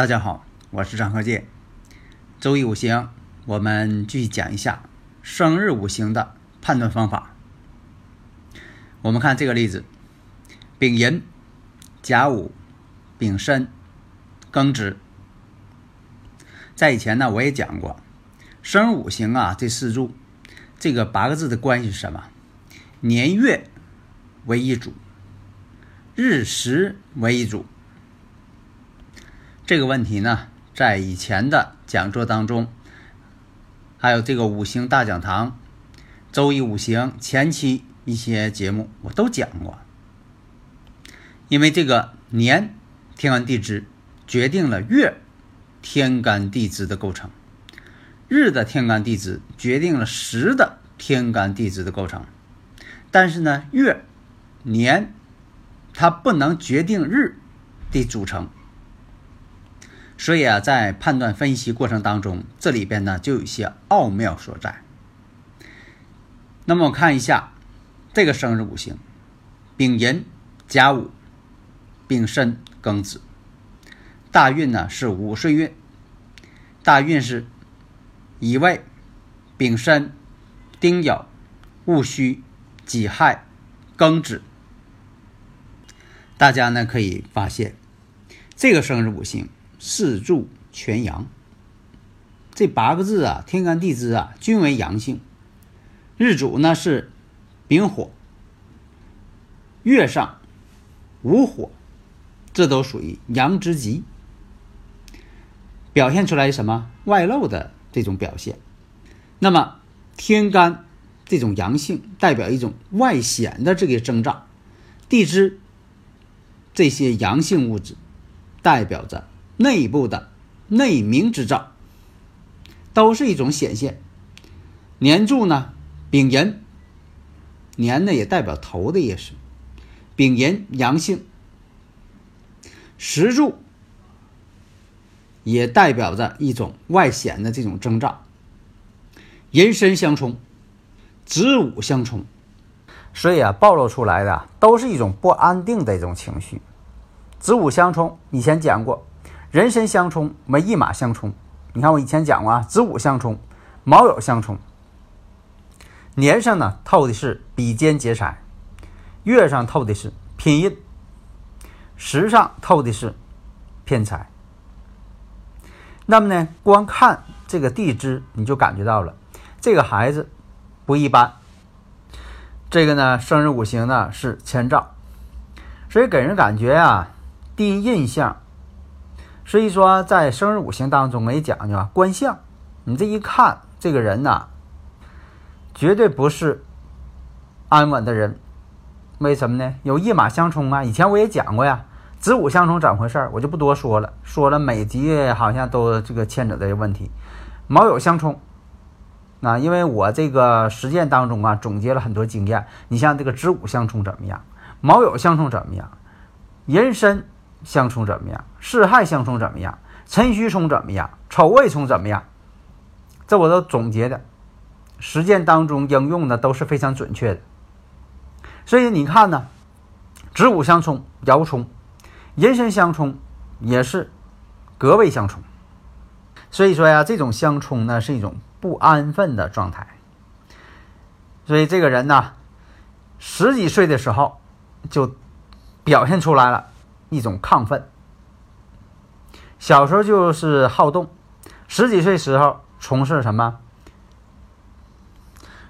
大家好，我是张鹤剑。周易五行，我们继续讲一下生日五行的判断方法。我们看这个例子：丙寅、甲午、丙申、庚子。在以前呢，我也讲过，生日五行啊，这四柱，这个八个字的关系是什么？年月为一组，日时为一组。这个问题呢，在以前的讲座当中，还有这个五行大讲堂、周易五行前期一些节目，我都讲过。因为这个年天干地支决定了月天干地支的构成，日的天干地支决定了时的天干地支的构成，但是呢，月年它不能决定日的组成。所以啊，在判断分析过程当中，这里边呢就有一些奥妙所在。那么我看一下这个生日五行：丙寅、甲午、丙申、庚子。大运呢是午岁运，大运是乙未、丙申、丁酉、戊戌、己亥、庚子。大家呢可以发现，这个生日五行。四柱全阳，这八个字啊，天干地支啊，均为阳性。日主呢是丙火，月上无火，这都属于阳之极，表现出来什么外露的这种表现。那么天干这种阳性，代表一种外显的这个征兆；地支这些阳性物质，代表着。内部的内明之兆，都是一种显现。年柱呢，丙寅，年呢也代表头的意思，丙寅阳性。石柱也代表着一种外显的这种征兆。寅申相冲，子午相冲，所以啊，暴露出来的都是一种不安定的一种情绪。子午相冲，以前讲过。人身相冲为一马相冲，你看我以前讲过啊，子午相冲，卯酉相冲。年上呢透的是比肩劫财，月上透的是偏印，时上透的是偏财。那么呢，光看这个地支，你就感觉到了这个孩子不一般。这个呢，生日五行呢是前兆，所以给人感觉啊，第一印象。所以说，在生日五行当中也讲究啊，观相。你这一看，这个人呐，绝对不是安稳的人。为什么呢？有一马相冲啊！以前我也讲过呀，子午相冲怎么回事我就不多说了。说了每集好像都这个牵扯这些问题。卯酉相冲，啊，因为我这个实践当中啊，总结了很多经验。你像这个子午相冲怎么样？卯酉相冲怎么样？寅申。相冲怎么样？巳亥相冲怎么样？辰戌冲怎么样？丑未冲怎么样？这我都总结的，实践当中应用的都是非常准确的。所以你看呢，子午相冲，爻冲；寅申相冲，也是格位相冲。所以说呀，这种相冲呢，是一种不安分的状态。所以这个人呢，十几岁的时候就表现出来了。一种亢奋，小时候就是好动，十几岁时候从事什么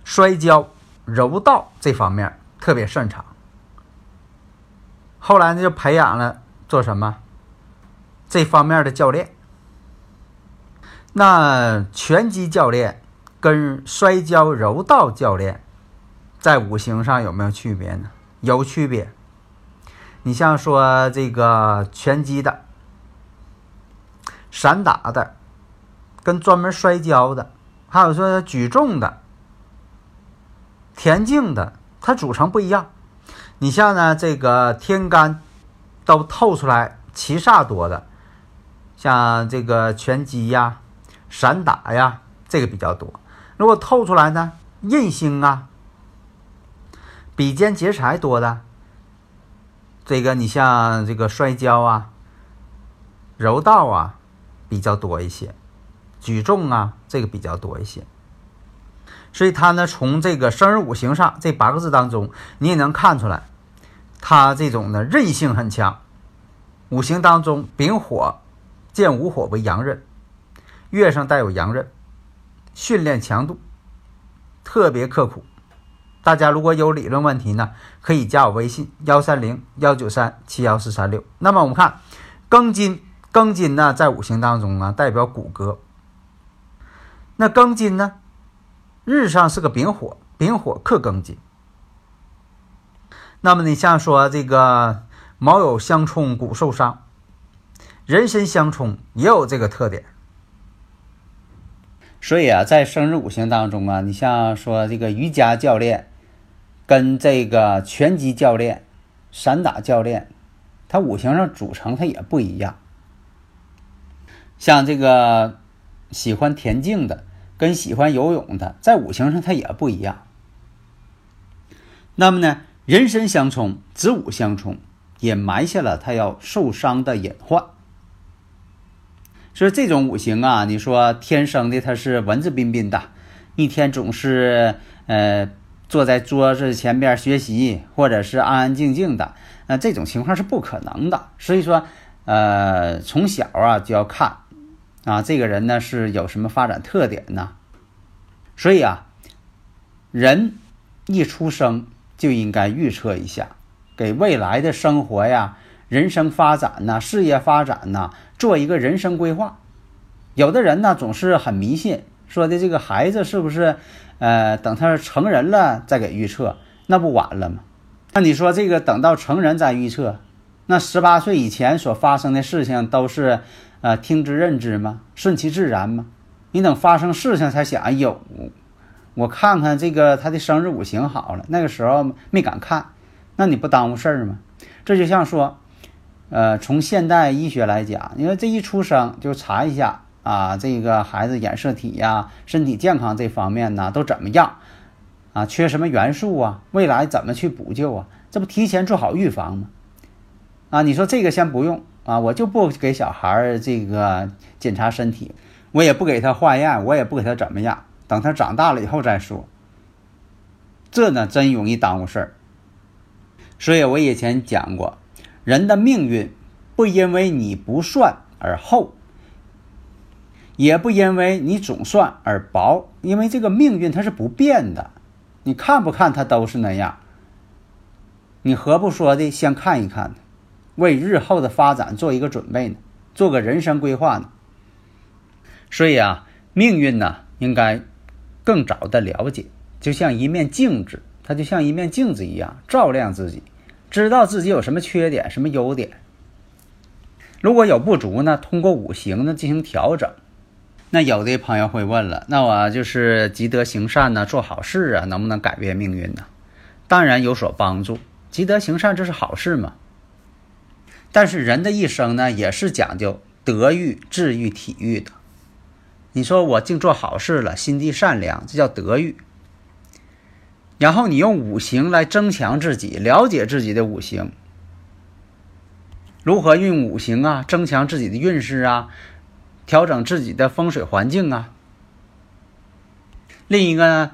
摔跤、柔道这方面特别擅长。后来呢，就培养了做什么这方面的教练。那拳击教练跟摔跤柔道教练在五行上有没有区别呢？有区别。你像说这个拳击的、散打的，跟专门摔跤的，还有说举重的、田径的，它组成不一样。你像呢，这个天干都透出来七煞多的，像这个拳击呀、散打呀，这个比较多。如果透出来呢，印星啊、比肩劫财多的。这个你像这个摔跤啊、柔道啊比较多一些，举重啊这个比较多一些，所以他呢从这个生日五行上这八个字当中，你也能看出来，他这种的韧性很强。五行当中丙火见午火为阳刃，月上带有阳刃，训练强度特别刻苦。大家如果有理论问题呢，可以加我微信幺三零幺九三七幺四三六。那么我们看庚金，庚金呢在五行当中啊代表骨骼。那庚金呢，日上是个丙火，丙火克庚金。那么你像说这个卯酉相冲，骨受伤，人身相冲也有这个特点。所以啊，在生日五行当中啊，你像说这个瑜伽教练。跟这个拳击教练、散打教练，他五行上组成他也不一样。像这个喜欢田径的，跟喜欢游泳的，在五行上他也不一样。那么呢，人身相冲，子午相冲，也埋下了他要受伤的隐患。所以这种五行啊，你说天生的他是文质彬彬的，一天总是呃。坐在桌子前边学习，或者是安安静静的，那这种情况是不可能的。所以说，呃，从小啊就要看，啊，这个人呢是有什么发展特点呢？所以啊，人一出生就应该预测一下，给未来的生活呀、人生发展呐、事业发展呐做一个人生规划。有的人呢总是很迷信，说的这个孩子是不是？呃，等他成人了再给预测，那不晚了吗？那你说这个等到成人再预测，那十八岁以前所发生的事情都是呃听之任之吗？顺其自然吗？你等发生事情才想，哎呦，我看看这个他的生日五行好了，那个时候没敢看，那你不耽误事儿吗？这就像说，呃，从现代医学来讲，因为这一出生就查一下。啊，这个孩子染色体呀，身体健康这方面呢，都怎么样？啊，缺什么元素啊？未来怎么去补救啊？这不提前做好预防吗？啊，你说这个先不用啊，我就不给小孩儿这个检查身体，我也不给他化验，我也不给他怎么样，等他长大了以后再说。这呢，真容易耽误事儿。所以我以前讲过，人的命运不因为你不算而后。也不因为你总算而薄，因为这个命运它是不变的，你看不看它都是那样。你何不说的先看一看呢？为日后的发展做一个准备呢？做个人生规划呢？所以啊，命运呢应该更早的了解，就像一面镜子，它就像一面镜子一样照亮自己，知道自己有什么缺点，什么优点。如果有不足呢，通过五行呢进行调整。那有的朋友会问了，那我就是积德行善呢，做好事啊，能不能改变命运呢？当然有所帮助，积德行善这是好事嘛。但是人的一生呢，也是讲究德育、智育、体育的。你说我净做好事了，心地善良，这叫德育。然后你用五行来增强自己，了解自己的五行，如何用五行啊，增强自己的运势啊？调整自己的风水环境啊。另一个呢，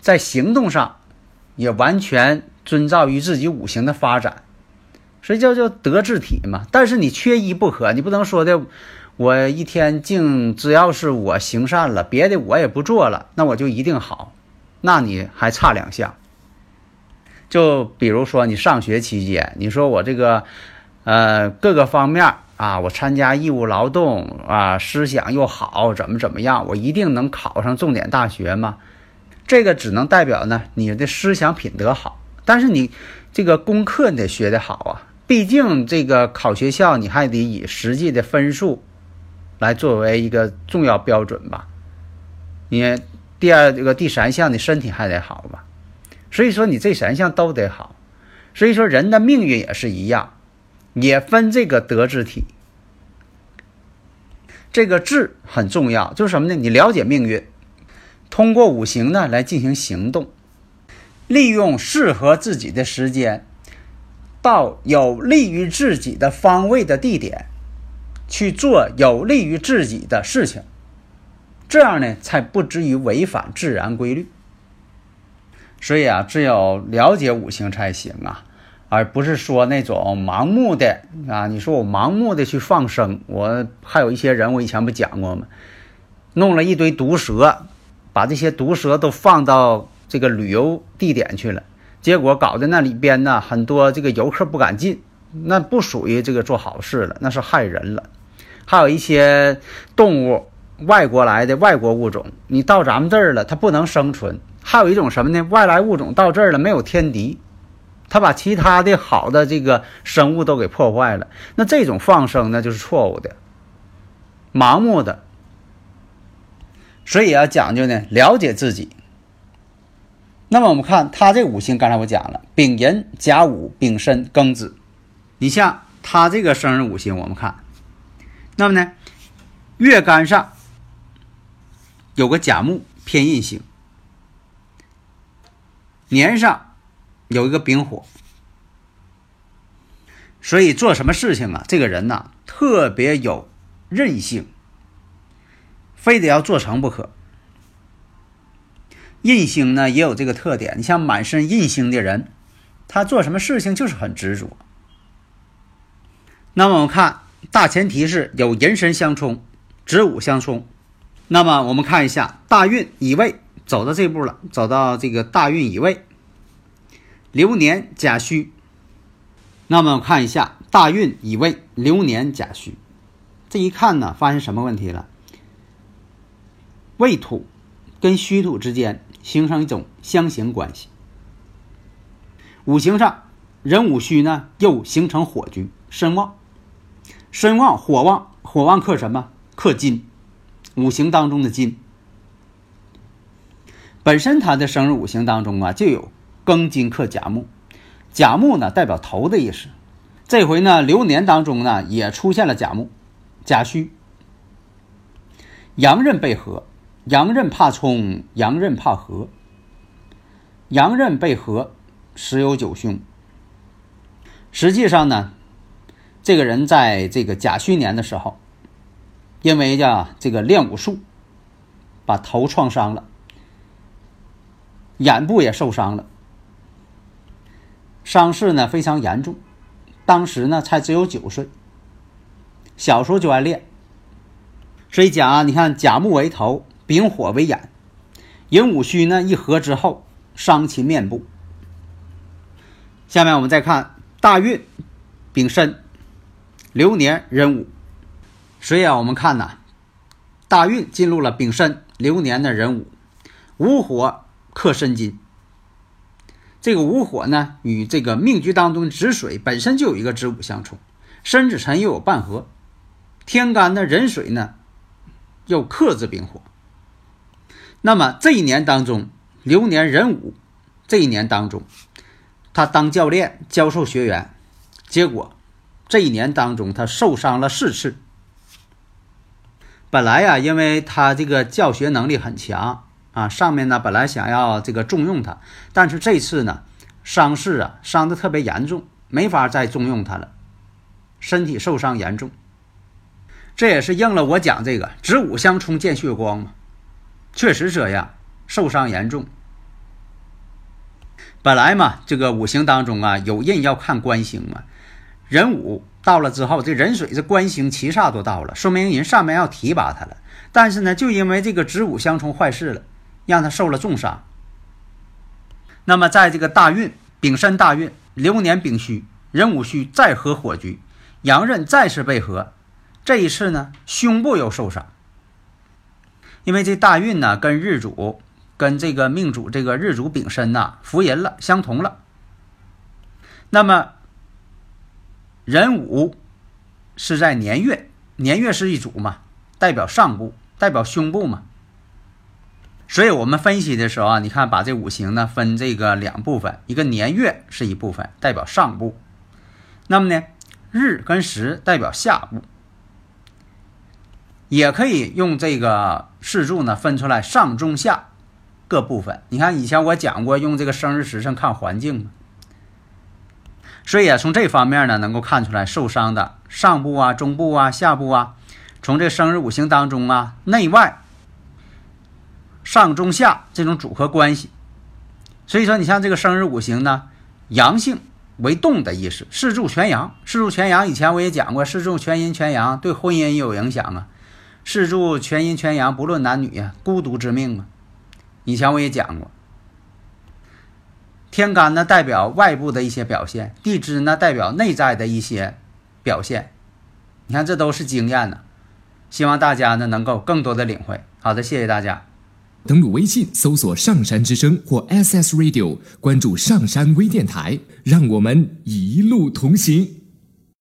在行动上也完全遵照于自己五行的发展，所以叫叫德智体嘛。但是你缺一不可，你不能说的，我一天净只要是我行善了，别的我也不做了，那我就一定好，那你还差两项。就比如说你上学期间，你说我这个呃各个方面啊，我参加义务劳动啊，思想又好，怎么怎么样，我一定能考上重点大学吗？这个只能代表呢你的思想品德好，但是你这个功课你得学得好啊，毕竟这个考学校你还得以实际的分数来作为一个重要标准吧。你第二这个第三项你身体还得好吧，所以说你这三项都得好，所以说人的命运也是一样。也分这个德智体，这个智很重要，就是什么呢？你了解命运，通过五行呢来进行行动，利用适合自己的时间，到有利于自己的方位的地点，去做有利于自己的事情，这样呢才不至于违反自然规律。所以啊，只有了解五行才行啊。而不是说那种盲目的啊，你说我盲目的去放生，我还有一些人，我以前不讲过吗？弄了一堆毒蛇，把这些毒蛇都放到这个旅游地点去了，结果搞得那里边呢，很多这个游客不敢进，那不属于这个做好事了，那是害人了。还有一些动物，外国来的外国物种，你到咱们这儿了，它不能生存。还有一种什么呢？外来物种到这儿了，没有天敌。他把其他的好的这个生物都给破坏了，那这种放生那就是错误的，盲目的。所以要讲究呢，了解自己。那么我们看他这五行，刚才我讲了，丙寅、甲午、丙申、庚子。你像他这个生日五行，我们看，那么呢，月干上有个甲木偏印星，年上。有一个丙火，所以做什么事情啊？这个人呐，特别有韧性，非得要做成不可。印星呢也有这个特点，你像满身印星的人，他做什么事情就是很执着。那么我们看大前提是有人神相冲，子午相冲。那么我们看一下大运乙未走到这步了，走到这个大运乙未。流年甲戌，那么看一下大运乙未，流年甲戌，这一看呢，发现什么问题了？未土跟戌土之间形成一种相刑关系。五行上壬午戌呢，又形成火局，身旺，身旺火旺，火旺克什么？克金，五行当中的金。本身它的生日五行当中啊，就有。庚金克甲木，甲木呢代表头的意思。这回呢流年当中呢也出现了甲木，甲戌，阳刃被合，阳刃怕冲，阳刃怕合，阳刃被合，十有九凶。实际上呢，这个人在这个甲戌年的时候，因为叫这个练武术，把头创伤了，眼部也受伤了。伤势呢非常严重，当时呢才只有九岁，小时候就爱练。所以讲啊，你看甲木为头，丙火为眼，寅午戌呢一合之后，伤其面部。下面我们再看大运丙申，流年壬午，所以啊，我们看呐，大运进入了丙申，流年的壬午，午火克申金。这个午火呢，与这个命局当中止水本身就有一个子午相冲，申子辰又有半合，天干的壬水呢又克制丙火。那么这一年当中，流年壬午，这一年当中，他当教练教授学员，结果这一年当中他受伤了四次。本来呀，因为他这个教学能力很强。啊，上面呢本来想要这个重用他，但是这次呢伤势啊伤的特别严重，没法再重用他了，身体受伤严重。这也是应了我讲这个子午相冲见血光嘛，确实这样，受伤严重。本来嘛这个五行当中啊有印要看官星嘛，壬午到了之后，这壬水这官星七煞都到了，说明人上面要提拔他了，但是呢就因为这个子午相冲坏事了。让他受了重伤。那么，在这个大运丙申大运流年丙戌壬午戌再合火局，阳刃再次被合，这一次呢，胸部又受伤，因为这大运呢跟日主跟这个命主这个日主丙申呐伏吟了，相同了。那么壬午是在年月，年月是一组嘛，代表上部，代表胸部嘛。所以我们分析的时候啊，你看把这五行呢分这个两部分，一个年月是一部分，代表上部。那么呢，日跟时代表下部，也可以用这个四柱呢分出来上中下各部分。你看以前我讲过用这个生日时辰看环境嘛。所以啊，从这方面呢，能够看出来受伤的上部啊、中部啊、下部啊，从这生日五行当中啊，内外上中下这种组合关系。所以说，你像这个生日五行呢，阳性为动的意思，四柱全阳，四柱全阳。以前我也讲过，四柱全阴全阳对婚姻也有影响啊。四柱全阴全阳，不论男女呀，孤独之命嘛。以前我也讲过。天干呢代表外部的一些表现，地支呢代表内在的一些表现。你看，这都是经验呢。希望大家呢能够更多的领会。好的，谢谢大家。登录微信搜索“上山之声”或 SS Radio，关注上山微电台，让我们一路同行。